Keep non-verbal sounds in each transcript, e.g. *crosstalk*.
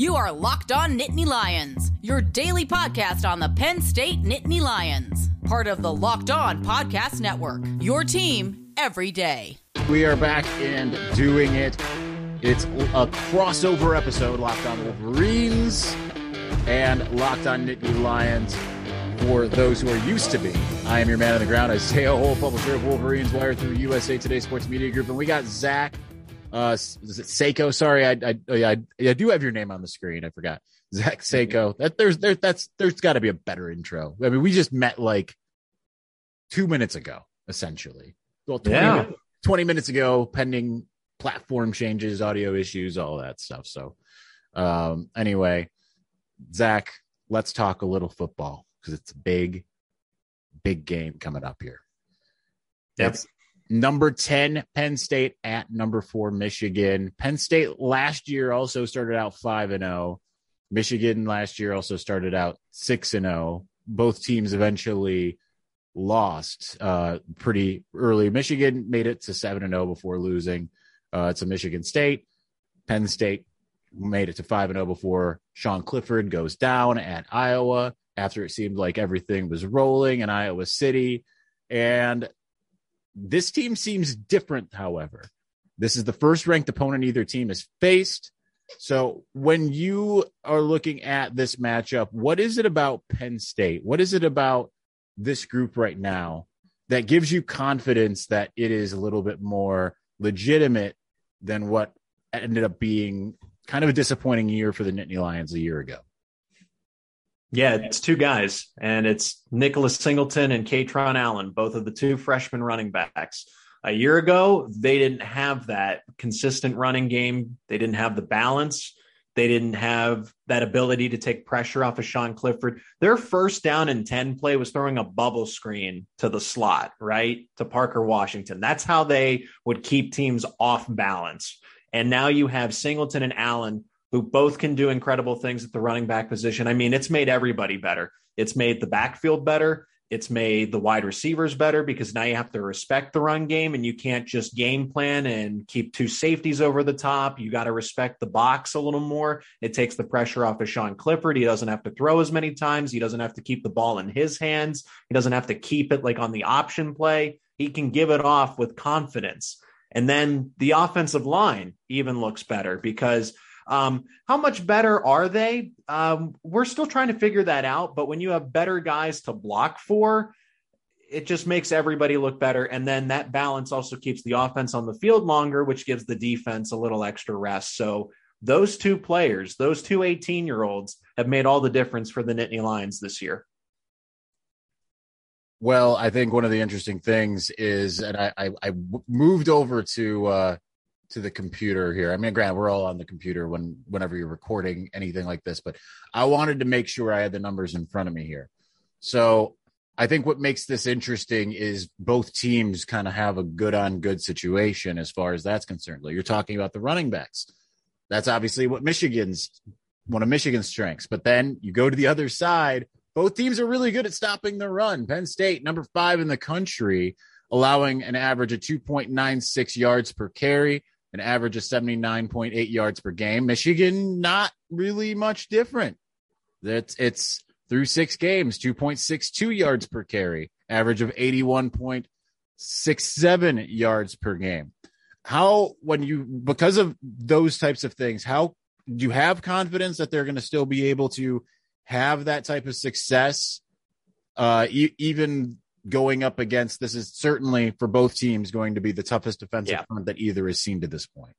You are Locked On Nittany Lions, your daily podcast on the Penn State Nittany Lions, part of the Locked On Podcast Network. Your team every day. We are back and doing it. It's a crossover episode, Locked On Wolverines and Locked On Nittany Lions for those who are used to be. I am your man on the ground, Isaiah Hole, publisher of Wolverines Wire through USA Today Sports Media Group, and we got Zach uh, is it Seiko? Sorry, I, I, oh, I, I do have your name on the screen. I forgot. Zach Seiko. That there's there that's there's got to be a better intro. I mean, we just met like two minutes ago, essentially. Well, 20, yeah. 20 minutes ago, pending platform changes, audio issues, all that stuff. So, um, anyway, Zach, let's talk a little football because it's a big, big game coming up here. Yep. It's number 10 penn state at number 4 michigan. Penn state last year also started out 5 and 0 michigan last year also started out 6 and 0 both teams eventually lost uh, pretty early. Michigan made it to 7 and 0 before losing uh, to michigan state. Penn state made it to 5 and 0 before sean clifford goes down at iowa after it seemed like everything was rolling in iowa city. And this team seems different, however. This is the first ranked opponent either team has faced. So when you are looking at this matchup, what is it about Penn State? What is it about this group right now that gives you confidence that it is a little bit more legitimate than what ended up being kind of a disappointing year for the Nittany Lions a year ago? Yeah, it's two guys, and it's Nicholas Singleton and Kaytron Allen, both of the two freshman running backs. A year ago, they didn't have that consistent running game. They didn't have the balance. They didn't have that ability to take pressure off of Sean Clifford. Their first down and 10 play was throwing a bubble screen to the slot, right? To Parker Washington. That's how they would keep teams off balance. And now you have Singleton and Allen who both can do incredible things at the running back position. I mean, it's made everybody better. It's made the backfield better. It's made the wide receivers better because now you have to respect the run game and you can't just game plan and keep two safeties over the top. You got to respect the box a little more. It takes the pressure off of Sean Clifford. He doesn't have to throw as many times. He doesn't have to keep the ball in his hands. He doesn't have to keep it like on the option play. He can give it off with confidence. And then the offensive line even looks better because um, how much better are they? Um, we're still trying to figure that out. But when you have better guys to block for, it just makes everybody look better. And then that balance also keeps the offense on the field longer, which gives the defense a little extra rest. So those two players, those two 18 year olds, have made all the difference for the Nittany Lions this year. Well, I think one of the interesting things is, and I, I, I moved over to uh, to the computer here. I mean, Grant, we're all on the computer when whenever you're recording anything like this, but I wanted to make sure I had the numbers in front of me here. So I think what makes this interesting is both teams kind of have a good on good situation as far as that's concerned. Like you're talking about the running backs. That's obviously what Michigan's one of Michigan's strengths. But then you go to the other side. Both teams are really good at stopping the run. Penn State, number five in the country, allowing an average of 2.96 yards per carry an average of 79.8 yards per game. Michigan, not really much different. It's, it's through six games, 2.62 yards per carry, average of 81.67 yards per game. How, when you, because of those types of things, how do you have confidence that they're going to still be able to have that type of success, uh, e- even going up against this is certainly for both teams going to be the toughest defensive yeah. front that either has seen to this point.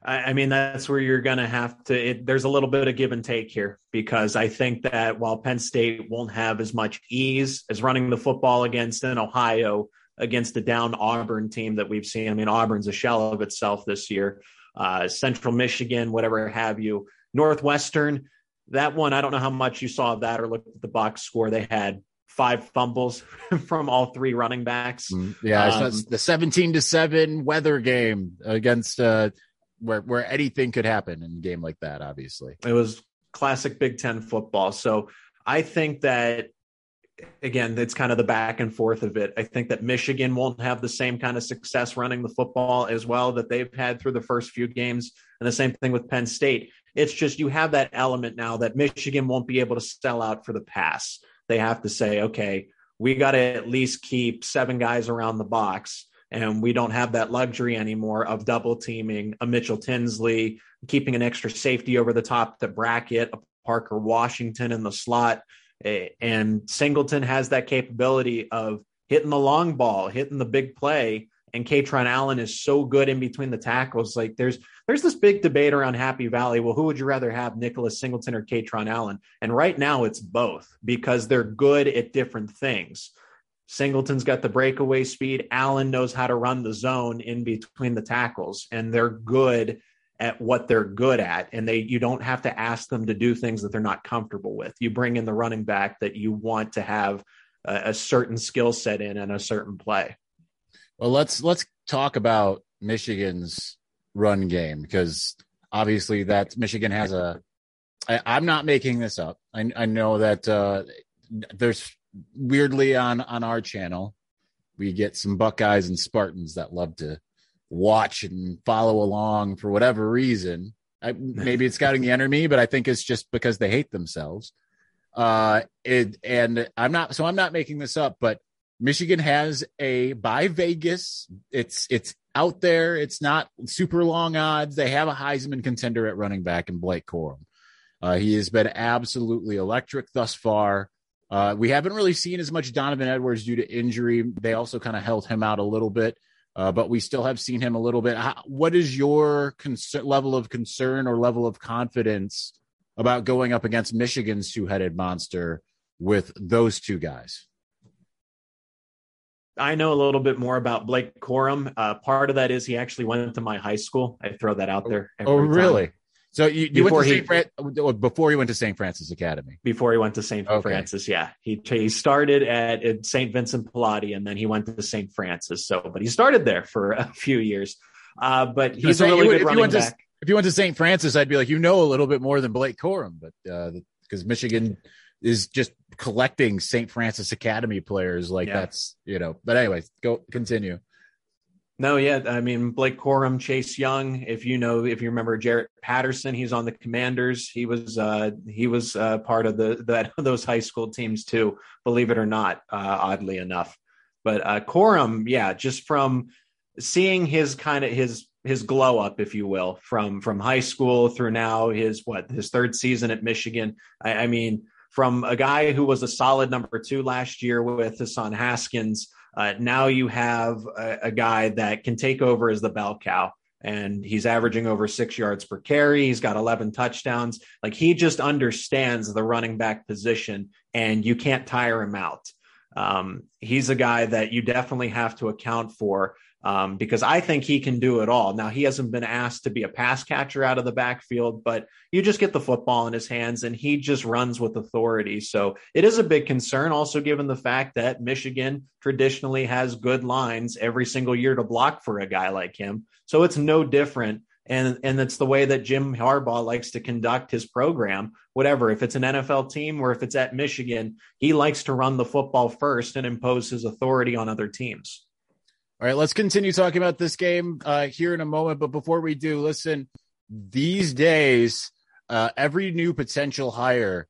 I mean, that's where you're going to have to. It, there's a little bit of give and take here because I think that while Penn State won't have as much ease as running the football against in Ohio against the down Auburn team that we've seen. I mean, Auburn's a shell of itself this year. Uh, Central Michigan, whatever have you. Northwestern, that one, I don't know how much you saw of that or looked at the box score. They had five fumbles *laughs* from all three running backs. Mm, yeah, um, the seventeen to seven weather game against uh, where where anything could happen in a game like that. Obviously, it was classic Big Ten football. So I think that again, it's kind of the back and forth of it. I think that Michigan won't have the same kind of success running the football as well that they've had through the first few games, and the same thing with Penn State It's just you have that element now that Michigan won't be able to sell out for the pass. They have to say, okay, we got to at least keep seven guys around the box. And we don't have that luxury anymore of double teaming a Mitchell Tinsley, keeping an extra safety over the top to bracket a Parker Washington in the slot. And Singleton has that capability of hitting the long ball, hitting the big play, and Kaytron Allen is so good in between the tackles. Like there's there's this big debate around Happy Valley. Well, who would you rather have, Nicholas Singleton or Kaytron Allen? And right now it's both because they're good at different things. Singleton's got the breakaway speed. Allen knows how to run the zone in between the tackles, and they're good at what they're good at. And they you don't have to ask them to do things that they're not comfortable with. You bring in the running back that you want to have a, a certain skill set in and a certain play. Well, let's let's talk about Michigan's run game because obviously that Michigan has a. I, I'm not making this up. I, I know that uh, there's weirdly on on our channel we get some Buckeyes and Spartans that love to watch and follow along for whatever reason. I, maybe it's scouting the enemy, but I think it's just because they hate themselves. Uh, it, and I'm not, so I'm not making this up, but Michigan has a by Vegas. It's it's out there. It's not super long odds. They have a Heisman contender at running back in Blake Corum. Uh, he has been absolutely electric thus far. Uh, we haven't really seen as much Donovan Edwards due to injury. They also kind of held him out a little bit, uh, but we still have seen him a little bit. How, what is your level of concern or level of confidence about going up against Michigan's two headed monster with those two guys? I know a little bit more about Blake Corum. Uh, part of that is he actually went to my high school. I throw that out there. oh, really? Time. So you, you went to St. Fran- before he went to St. Francis Academy. Before he went to St. Okay. Francis, yeah, he he started at, at St. Vincent Pallotti, and then he went to St. Francis. So, but he started there for a few years. Uh, but he's so a really good running back. To, if you went to St. Francis, I'd be like, you know, a little bit more than Blake Corum, but because uh, Michigan is just collecting St. Francis Academy players. Like yeah. that's you know. But anyways, go continue. No, yeah, I mean Blake Corum, Chase Young. If you know, if you remember Jarrett Patterson, he's on the Commanders. He was uh, he was uh, part of the that *laughs* those high school teams too. Believe it or not, uh, oddly enough. But uh, Corum, yeah, just from seeing his kind of his his glow up, if you will, from from high school through now his what his third season at Michigan. I, I mean, from a guy who was a solid number two last year with Hassan Haskins. Uh, now you have a, a, guy that can take over as the bell cow, and he's averaging over six yards per carry. He's got 11 touchdowns. Like he just understands the running back position, and you can't tire him out. Um, he's a guy that you definitely have to account for um, because I think he can do it all. Now, he hasn't been asked to be a pass catcher out of the backfield, but you just get the football in his hands and he just runs with authority. So it is a big concern, also given the fact that Michigan traditionally has good lines every single year to block for a guy like him. So it's no different. And, and it's the way that Jim Harbaugh likes to conduct his program. Whatever, if it's an NFL team or if it's at Michigan, he likes to run the football first and impose his authority on other teams. All right, let's continue talking about this game uh, here in a moment. But before we do, listen, these days, uh, every new potential hire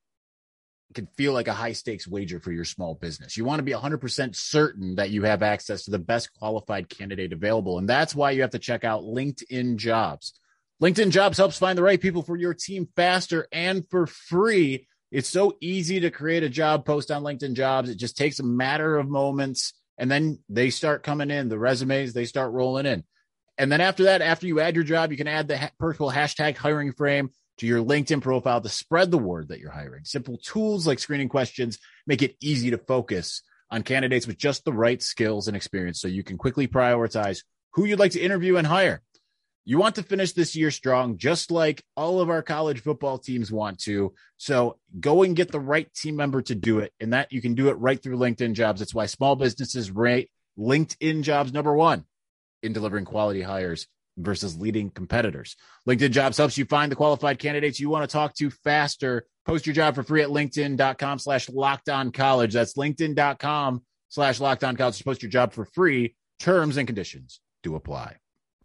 can feel like a high stakes wager for your small business. You want to be 100% certain that you have access to the best qualified candidate available. And that's why you have to check out LinkedIn Jobs. LinkedIn Jobs helps find the right people for your team faster and for free. It's so easy to create a job post on LinkedIn Jobs. It just takes a matter of moments and then they start coming in the resumes they start rolling in. And then after that after you add your job you can add the ha- purple hashtag hiring frame to your linkedin profile to spread the word that you're hiring. Simple tools like screening questions make it easy to focus on candidates with just the right skills and experience so you can quickly prioritize who you'd like to interview and hire you want to finish this year strong, just like all of our college football teams want to. So go and get the right team member to do it. And that you can do it right through LinkedIn jobs. That's why small businesses rate LinkedIn jobs number one in delivering quality hires versus leading competitors. LinkedIn jobs helps you find the qualified candidates you want to talk to faster. Post your job for free at LinkedIn.com slash locked on college. That's LinkedIn.com slash locked on college. Post your job for free. Terms and conditions do apply.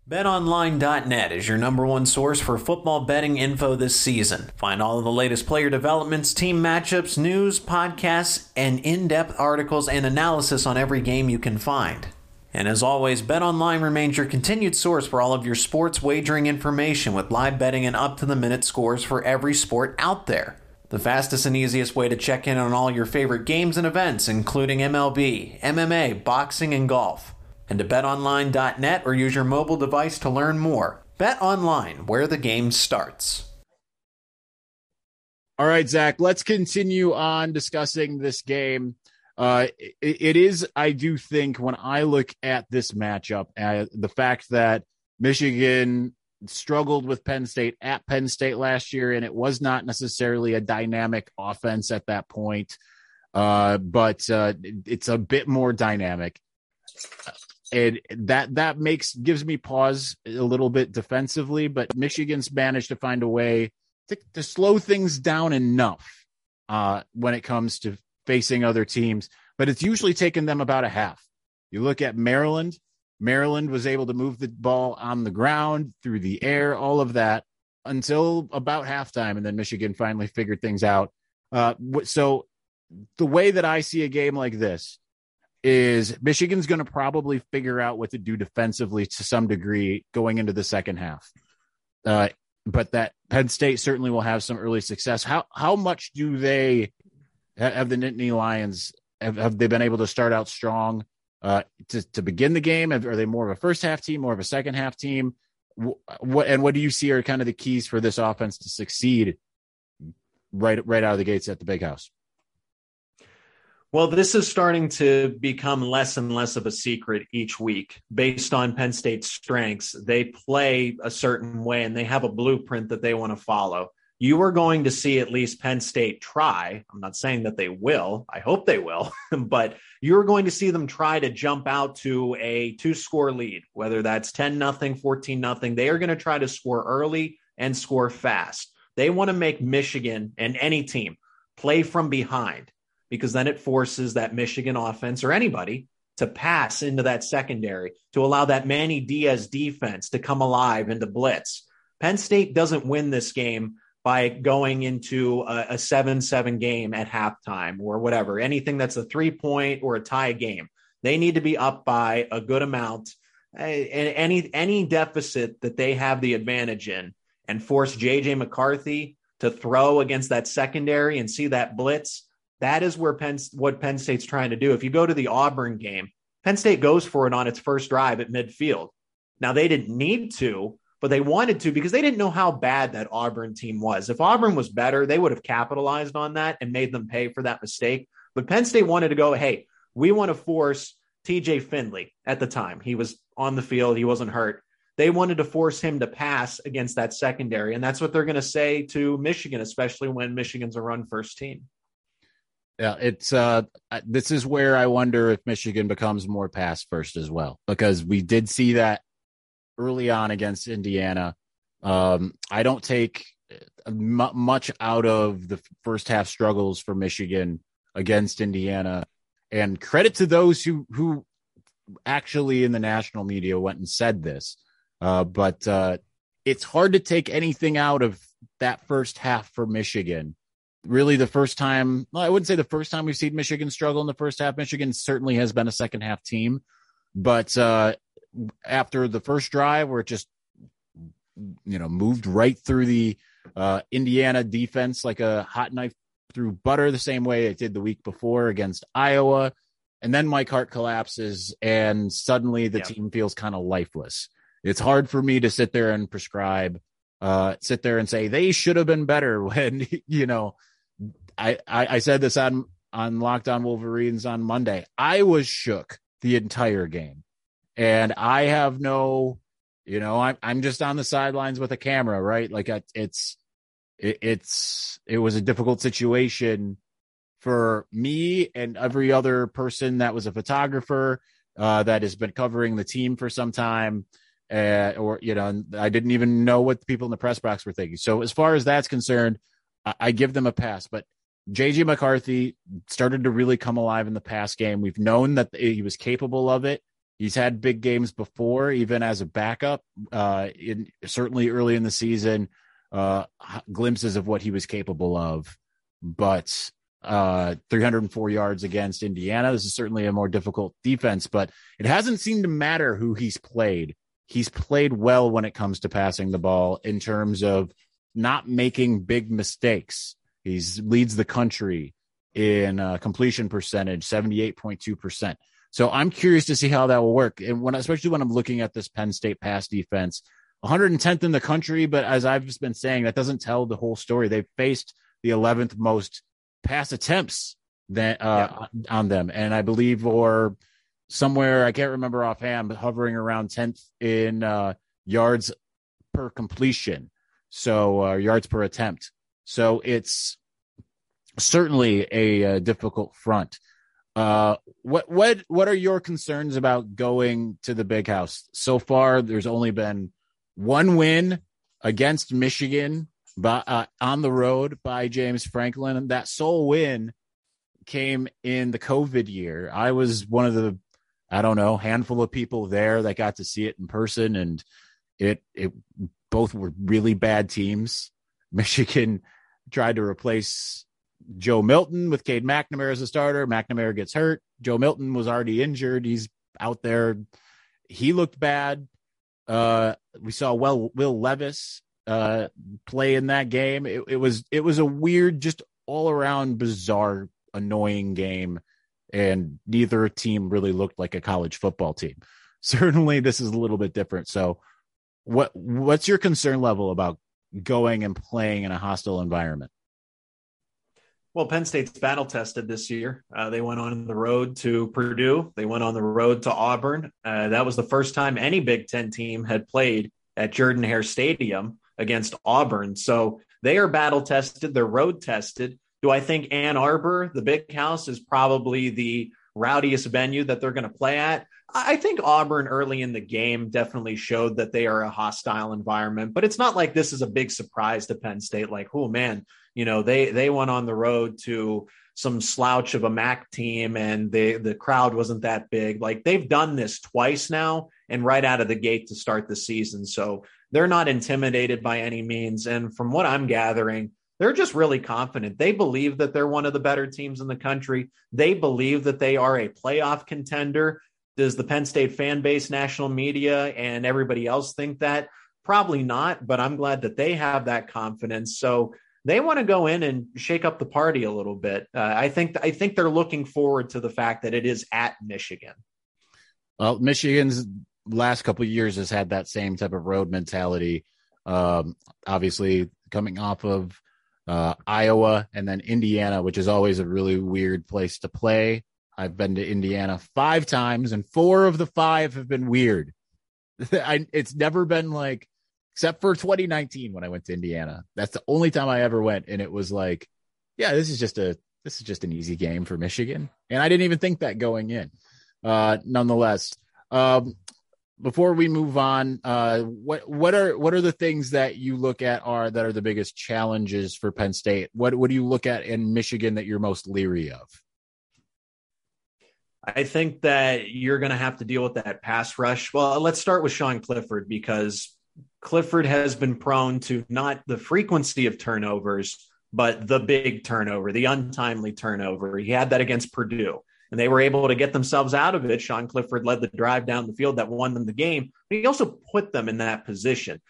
BetOnline.net is your number one source for football betting info this season. Find all of the latest player developments, team matchups, news, podcasts, and in depth articles and analysis on every game you can find. And as always, BetOnline remains your continued source for all of your sports wagering information with live betting and up to the minute scores for every sport out there. The fastest and easiest way to check in on all your favorite games and events, including MLB, MMA, boxing, and golf and to betonline.net or use your mobile device to learn more. Bet online, where the game starts. All right, Zach, let's continue on discussing this game. Uh, it, it is, I do think, when I look at this matchup, uh, the fact that Michigan struggled with Penn State at Penn State last year, and it was not necessarily a dynamic offense at that point, uh, but uh, it's a bit more dynamic and that that makes gives me pause a little bit defensively. But Michigan's managed to find a way to, to slow things down enough uh, when it comes to facing other teams. But it's usually taken them about a half. You look at Maryland. Maryland was able to move the ball on the ground, through the air, all of that until about halftime, and then Michigan finally figured things out. Uh, so the way that I see a game like this is Michigan's going to probably figure out what to do defensively to some degree going into the second half. Uh, but that Penn State certainly will have some early success. How how much do they have the Nittany Lions? Have, have they been able to start out strong uh, to to begin the game? Are they more of a first half team, more of a second half team? What and what do you see are kind of the keys for this offense to succeed right right out of the gates at the Big House? Well, this is starting to become less and less of a secret each week based on Penn State's strengths. They play a certain way and they have a blueprint that they want to follow. You are going to see at least Penn State try. I'm not saying that they will. I hope they will, *laughs* but you're going to see them try to jump out to a two score lead, whether that's 10 nothing, 14 nothing. They are going to try to score early and score fast. They want to make Michigan and any team play from behind because then it forces that Michigan offense or anybody to pass into that secondary to allow that Manny Diaz defense to come alive into blitz. Penn State doesn't win this game by going into a, 7 7 game at halftime or whatever, anything that's a three point or a tie game. They need to be up by a good amount. And Any any deficit that they have the advantage in and force JJ McCarthy to throw against that secondary and see that blitz, that is where Penn what Penn State's trying to do. If you go to the Auburn game, Penn State goes for it on its first drive at midfield. Now they didn't need to, but they wanted to because they didn't know how bad that Auburn team was. If Auburn was better, they would have capitalized on that and made them pay for that mistake. But Penn State wanted to go, hey, we want to force TJ Finley at the time. He was on the field, he wasn't hurt. They wanted to force him to pass against that secondary. And that's what they're going to say to Michigan, especially when Michigan's a run first team. Yeah, it's uh this is where I wonder if Michigan becomes more pass first as well because we did see that early on against Indiana. Um I don't take m- much out of the first half struggles for Michigan against Indiana and credit to those who who actually in the national media went and said this. Uh but uh it's hard to take anything out of that first half for Michigan really the first time well, I wouldn't say the first time we've seen Michigan struggle in the first half. Michigan certainly has been a second half team, but uh, after the first drive where it just you know moved right through the uh, Indiana defense like a hot knife through butter the same way it did the week before against Iowa. And then Mike Hart collapses and suddenly the yep. team feels kind of lifeless. It's hard for me to sit there and prescribe, uh, sit there and say they should have been better *laughs* when, you know, I, I, I said this on on Locked On Wolverines on Monday. I was shook the entire game, and I have no, you know, I'm I'm just on the sidelines with a camera, right? Like it's it, it's it was a difficult situation for me and every other person that was a photographer uh, that has been covering the team for some time. Uh, or you know, I didn't even know what the people in the press box were thinking. So as far as that's concerned, I, I give them a pass. But JJ McCarthy started to really come alive in the past game. We've known that he was capable of it. He's had big games before, even as a backup. Uh, in certainly early in the season, uh, glimpses of what he was capable of. But uh, 304 yards against Indiana. This is certainly a more difficult defense, but it hasn't seemed to matter who he's played. He's played well when it comes to passing the ball in terms of not making big mistakes. He's leads the country in uh, completion percentage, 78.2%. So I'm curious to see how that will work. And when, especially when I'm looking at this Penn State pass defense, 110th in the country, but as I've just been saying, that doesn't tell the whole story. They've faced the 11th most pass attempts that uh, yeah. on them, and I believe or somewhere I can't remember offhand, but hovering around 10th in uh, yards per completion, so uh, yards per attempt. So it's certainly a, a difficult front. Uh, what what what are your concerns about going to the big house? So far, there's only been one win against Michigan by, uh, on the road by James Franklin. And that sole win came in the COVID year. I was one of the, I don't know, handful of people there that got to see it in person. And it, it, both were really bad teams. Michigan tried to replace Joe Milton with Cade McNamara as a starter. McNamara gets hurt. Joe Milton was already injured. He's out there. He looked bad. Uh, we saw well Will Levis uh, play in that game. It, it was it was a weird, just all around bizarre, annoying game, and neither team really looked like a college football team. *laughs* Certainly, this is a little bit different. So, what what's your concern level about going and playing in a hostile environment? Well, Penn State's battle tested this year. Uh, they went on the road to Purdue. They went on the road to Auburn. Uh, that was the first time any Big Ten team had played at Jordan Hare Stadium against Auburn. So they are battle tested, they're road tested. Do I think Ann Arbor, the big house, is probably the rowdiest venue that they're going to play at? I think Auburn early in the game definitely showed that they are a hostile environment, but it's not like this is a big surprise to Penn State. Like, oh man, you know, they they went on the road to some slouch of a MAC team and the the crowd wasn't that big. Like they've done this twice now and right out of the gate to start the season. So they're not intimidated by any means. And from what I'm gathering, they're just really confident. They believe that they're one of the better teams in the country. They believe that they are a playoff contender. Does the Penn State fan base, national media, and everybody else think that? Probably not, but I'm glad that they have that confidence. So they want to go in and shake up the party a little bit. Uh, I think I think they're looking forward to the fact that it is at Michigan. Well, Michigan's last couple years has had that same type of road mentality. Um, obviously, coming off of uh, Iowa and then Indiana, which is always a really weird place to play. I've been to Indiana five times, and four of the five have been weird. *laughs* I, it's never been like except for 2019 when I went to Indiana. That's the only time I ever went, and it was like, yeah, this is just a this is just an easy game for Michigan, and I didn't even think that going in. Uh, nonetheless, um, before we move on, uh, what what are what are the things that you look at are that are the biggest challenges for Penn State? What what do you look at in Michigan that you're most leery of? I think that you're going to have to deal with that pass rush. Well, let's start with Sean Clifford because Clifford has been prone to not the frequency of turnovers, but the big turnover, the untimely turnover. He had that against Purdue, and they were able to get themselves out of it. Sean Clifford led the drive down the field that won them the game, but he also put them in that position.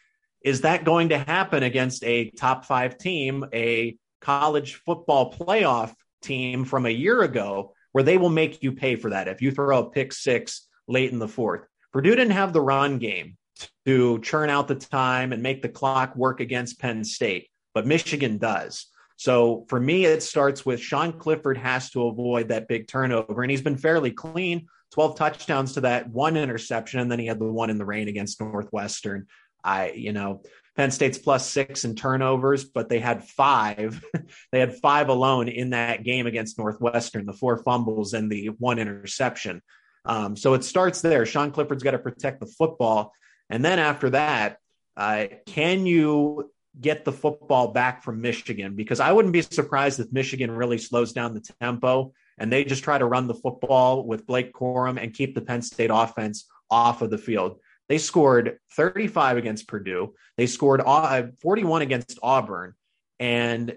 Is that going to happen against a top five team, a college football playoff team from a year ago, where they will make you pay for that if you throw a pick six late in the fourth? Purdue didn't have the run game to churn out the time and make the clock work against Penn State, but Michigan does. So for me, it starts with Sean Clifford has to avoid that big turnover, and he's been fairly clean 12 touchdowns to that one interception, and then he had the one in the rain against Northwestern. I, you know, Penn State's plus six in turnovers, but they had five. *laughs* they had five alone in that game against Northwestern, the four fumbles and the one interception. Um, so it starts there. Sean Clifford's got to protect the football. And then after that, uh, can you get the football back from Michigan? Because I wouldn't be surprised if Michigan really slows down the tempo and they just try to run the football with Blake Corum and keep the Penn State offense off of the field. They scored 35 against Purdue. They scored uh, 41 against Auburn and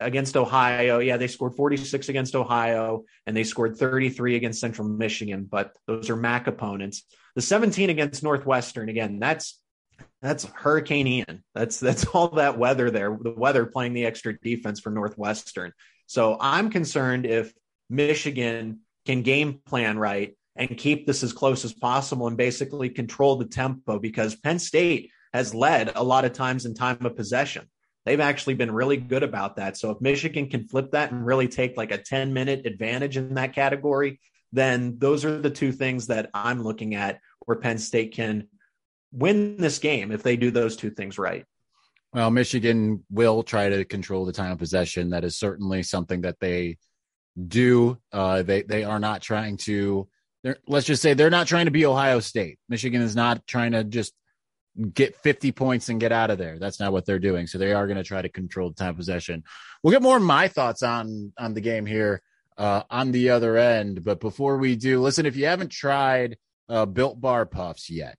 against Ohio. Yeah, they scored 46 against Ohio and they scored 33 against Central Michigan, but those are MAC opponents. The 17 against Northwestern, again, that's that's Hurricane Ian. That's that's *laughs* all that weather there. The weather playing the extra defense for Northwestern. So I'm concerned if Michigan can game plan right and keep this as close as possible and basically control the tempo because Penn State has led a lot of times in time of possession. They've actually been really good about that. So if Michigan can flip that and really take like a 10 minute advantage in that category, then those are the two things that I'm looking at where Penn State can win this game if they do those two things right. Well, Michigan will try to control the time of possession. That is certainly something that they do. Uh, they they are not trying to. Let's just say they're not trying to be Ohio State. Michigan is not trying to just get 50 points and get out of there. That's not what they're doing. So they are going to try to control the time possession. We'll get more of my thoughts on on the game here uh, on the other end. But before we do, listen, if you haven't tried uh, Built Bar Puffs yet,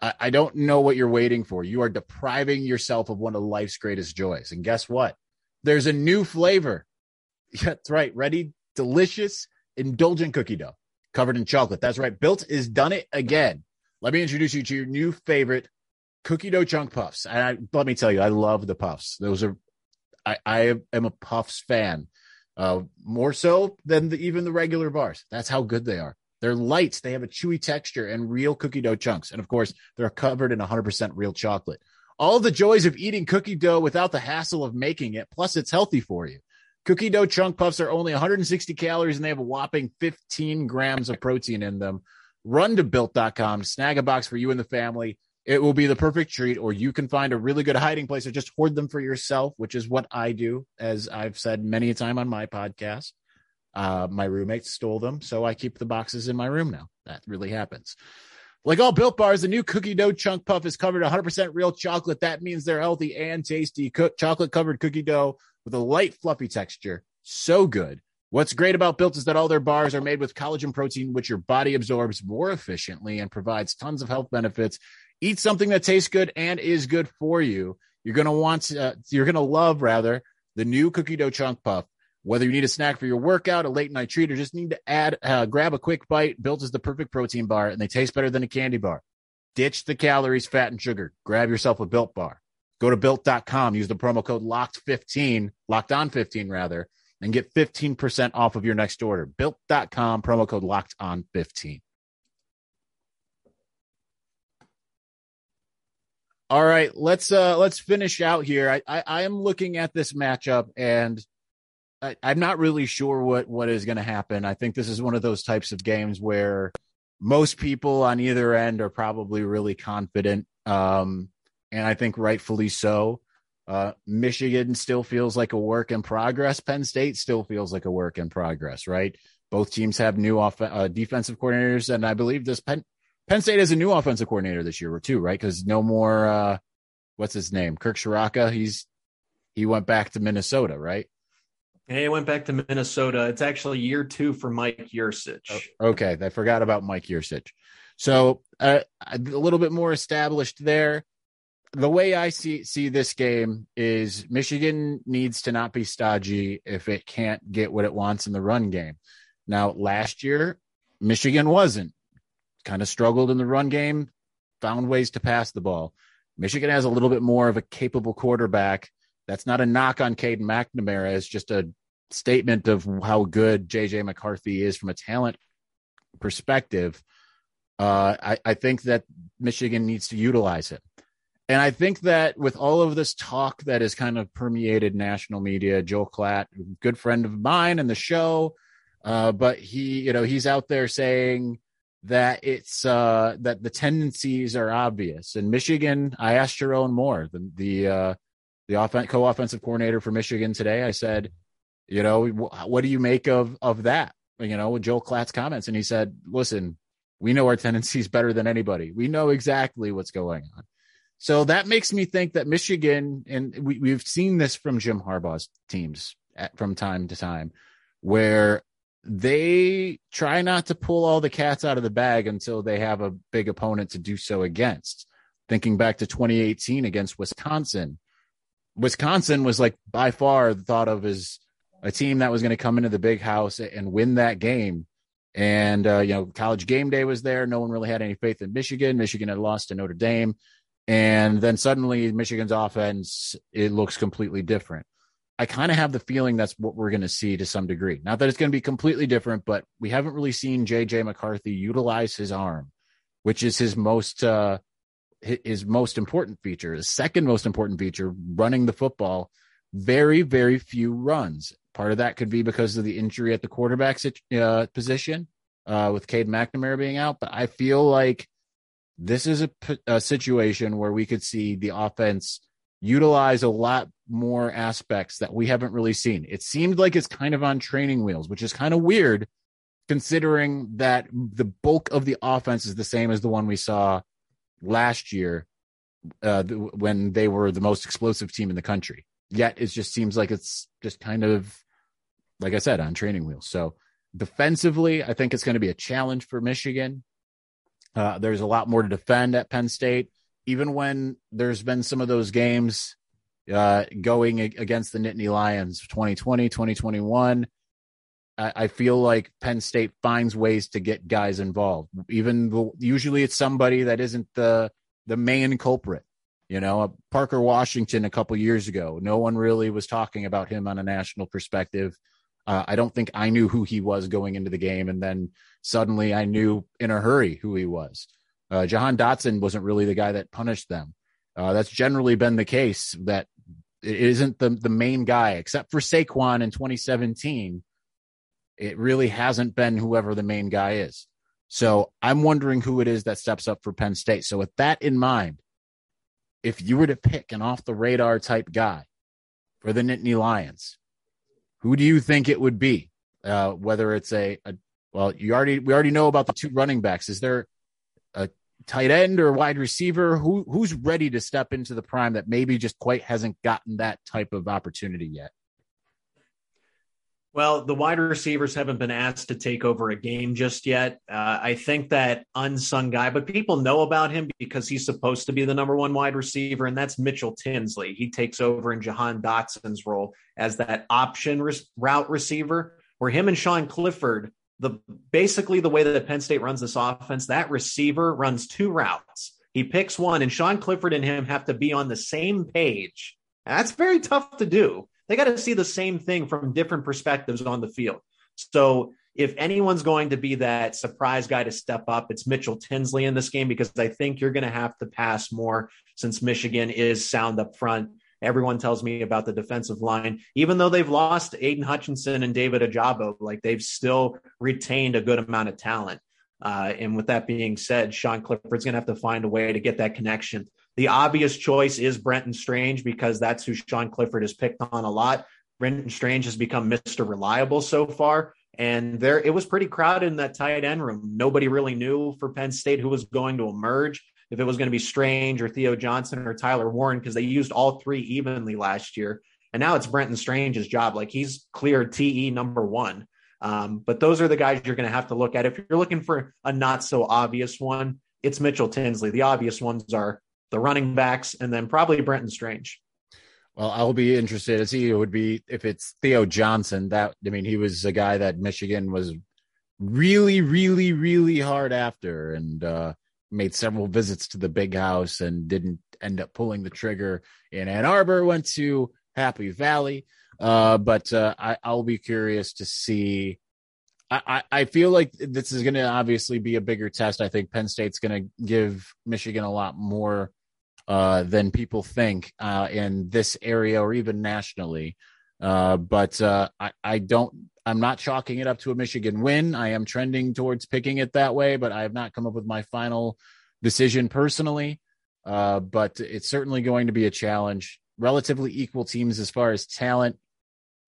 I, I don't know what you're waiting for. You are depriving yourself of one of life's greatest joys. And guess what? There's a new flavor. *laughs* That's right. Ready, delicious, indulgent cookie dough covered in chocolate. That's right. Built is done it again. Let me introduce you to your new favorite cookie dough chunk puffs. And I, let me tell you, I love the puffs. Those are, I, I am a puffs fan, uh, more so than the, even the regular bars. That's how good they are. They're light. They have a chewy texture and real cookie dough chunks. And of course, they're covered in 100% real chocolate. All the joys of eating cookie dough without the hassle of making it. Plus, it's healthy for you. Cookie dough chunk puffs are only 160 calories and they have a whopping 15 grams of protein in them. Run to built.com, snag a box for you and the family. It will be the perfect treat, or you can find a really good hiding place or just hoard them for yourself, which is what I do, as I've said many a time on my podcast. Uh, my roommate stole them, so I keep the boxes in my room now. That really happens. Like all built bars, the new cookie dough chunk puff is covered 100% real chocolate. That means they're healthy and tasty. Chocolate covered cookie dough with a light, fluffy texture. So good. What's great about Built is that all their bars are made with collagen protein, which your body absorbs more efficiently and provides tons of health benefits. Eat something that tastes good and is good for you. You're going to want, uh, you're going to love rather the new cookie dough chunk puff. Whether you need a snack for your workout, a late night treat, or just need to add, uh, grab a quick bite, Built is the perfect protein bar and they taste better than a candy bar. Ditch the calories, fat, and sugar. Grab yourself a Built bar. Go to built.com, use the promo code locked15, locked on 15 rather, and get 15% off of your next order. Built.com, promo code locked on 15. All right, let's uh let's finish out here. I I, I am looking at this matchup and I, am not really sure what what is going to happen. I think this is one of those types of games where most people on either end are probably really confident, um, and I think rightfully so. Uh, Michigan still feels like a work in progress. Penn State still feels like a work in progress, right? Both teams have new off- uh, defensive coordinators, and I believe this Penn Penn State has a new offensive coordinator this year too, right? Because no more uh, what's his name, Kirk Ciarrocca. He's he went back to Minnesota, right? Hey, went back to Minnesota. It's actually year two for Mike Yurcich. Oh, okay, I forgot about Mike Yurcich. So uh, a little bit more established there. The way I see see this game is Michigan needs to not be stodgy if it can't get what it wants in the run game. Now, last year Michigan wasn't kind of struggled in the run game, found ways to pass the ball. Michigan has a little bit more of a capable quarterback that's not a knock on Caden McNamara. It's just a statement of how good JJ McCarthy is from a talent perspective. Uh, I, I think that Michigan needs to utilize him. And I think that with all of this talk that has kind of permeated national media, Joel Klatt, good friend of mine and the show, uh, but he, you know, he's out there saying that it's uh, that the tendencies are obvious. And Michigan, I asked Sherrone Moore, the the uh, the offen- co-offensive coordinator for Michigan today. I said, you know, what do you make of of that? You know, with Joel Klatt's comments, and he said, listen, we know our *laughs* tendencies better than anybody. We know exactly what's going on. So that makes me think that Michigan, and we, we've seen this from Jim Harbaugh's teams at, from time to time, where they try not to pull all the cats out of the bag until they have a big opponent to do so against. Thinking back to 2018 against Wisconsin, Wisconsin was like by far thought of as a team that was going to come into the big house and win that game. And, uh, you know, college game day was there. No one really had any faith in Michigan. Michigan had lost to Notre Dame. And then suddenly Michigan's offense, it looks completely different. I kind of have the feeling that's what we're going to see to some degree. Not that it's going to be completely different, but we haven't really seen JJ McCarthy utilize his arm, which is his most uh, his most important feature. His second most important feature, running the football. Very very few runs. Part of that could be because of the injury at the quarterback uh, position uh, with Cade McNamara being out. But I feel like this is a, a situation where we could see the offense utilize a lot more aspects that we haven't really seen. It seemed like it's kind of on training wheels, which is kind of weird considering that the bulk of the offense is the same as the one we saw last year uh, when they were the most explosive team in the country. Yet it just seems like it's just kind of, like I said, on training wheels. So defensively, I think it's going to be a challenge for Michigan. Uh, there's a lot more to defend at Penn State even when there's been some of those games uh, going against the Nittany Lions 2020, 2021, I, feel like Penn State finds ways to get guys involved. Even usually it's somebody that isn't the the main culprit. You know, uh, Parker Washington a couple years ago, no one really was talking about him on a national perspective. Uh, I don't think I knew who he was going into the game, and then suddenly I knew in a hurry who he was. Uh, Jahan Dotson wasn't really the guy that punished them. Uh, that's generally been the case that it isn't the, the main guy, except for Saquon in 2017. It really hasn't been whoever the main guy is. So I'm wondering who it is that steps up for Penn State. So with that in mind, if you were to pick an off the radar type guy for the Nittany Lions, who do you think it would be? Uh, whether it's a, a well, you already we already know about the two running backs. Is there a tight end or wide receiver? Who who's ready to step into the prime that maybe just quite hasn't gotten that type of opportunity yet? Well, the wide receivers haven't been asked to take over a game just yet. Uh, I think that unsung guy, but people know about him because he's supposed to be the number one wide receiver, and that's Mitchell Tinsley. He takes over in Jahan Dotson's role as that option route receiver, where him and Sean Clifford the basically the way that Penn State runs this offense, that receiver runs two routes. He picks one, and Sean Clifford and him have to be on the same page. That's very tough to do. They got to see the same thing from different perspectives on the field. So if anyone's going to be that surprise guy to step up, it's Mitchell Tinsley in this game because I think you're going to have to pass more since Michigan is sound up front. Everyone tells me about the defensive line. Even though they've lost Aidan Hutchinson and David Ojabo, like they've still retained a good amount of talent. Uh, and with that being said, Sean Clifford's going to have to find a way to get that connection. The obvious choice is Brenton Strange because that's who Sean Clifford has picked on a lot. Brenton Strange has become Mr. Reliable so far. And there, it was pretty crowded in that tight end room. Nobody really knew for Penn State who was going to emerge if it was going to be Strange or Theo Johnson or Tyler Warren, because they used all three evenly last year. And now it's Brenton Strange's job. Like he's cleared TE number one. Um, but those are the guys you're going to have to look at. If you're looking for a not so obvious one, it's Mitchell Tinsley. The obvious ones are the running backs and then probably Brenton Strange. Well, I'll be interested to see it would be if it's Theo Johnson. That I mean, he was a guy that Michigan was really, really, really hard after, and uh, made several visits to the big house and didn't end up pulling the trigger in Ann Arbor, went to Happy Valley. Uh, but uh, I, will be curious to see. I, I feel like this is going to obviously be a bigger test. I think Penn State's going to give Michigan a lot more uh, than people think uh, in this area or even nationally. Uh, but uh, I, I don't I'm not chalking it up to a Michigan win. I am trending towards picking it that way, but I have not come up with my final decision personally. Uh, but it's certainly going to be a challenge. Relatively equal teams as far as talent.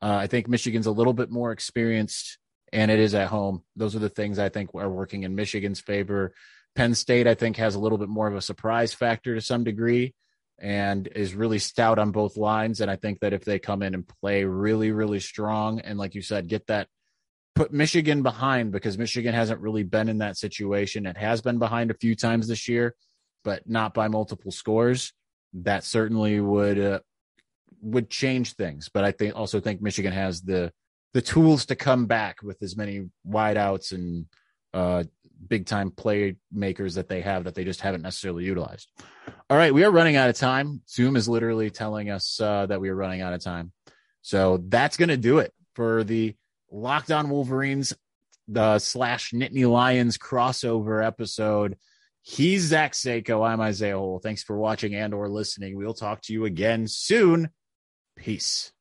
Uh, I think Michigan's a little bit more experienced, and it is at home. Those are the things I think are working in Michigan's favor. Penn State, I think, has a little bit more of a surprise factor to some degree and is really stout on both lines. And I think that if they come in and play really, really strong, and like you said, get that put Michigan behind because Michigan hasn't really been in that situation. It has been behind a few times this year, but not by multiple scores. That certainly would uh, would change things. But I think also think Michigan has the the tools to come back with as many wideouts and uh, big time playmakers that they have that they just haven't necessarily utilized. All right, we are running out of time. Zoom is literally telling us uh, that we are running out of time. So that's going to do it for the Locked On Wolverines the slash Nittany Lions crossover episode. He's Zach Seybold. I'm Isaiah Hole. Thanks for watching and or listening. We'll talk to you again soon. Peace.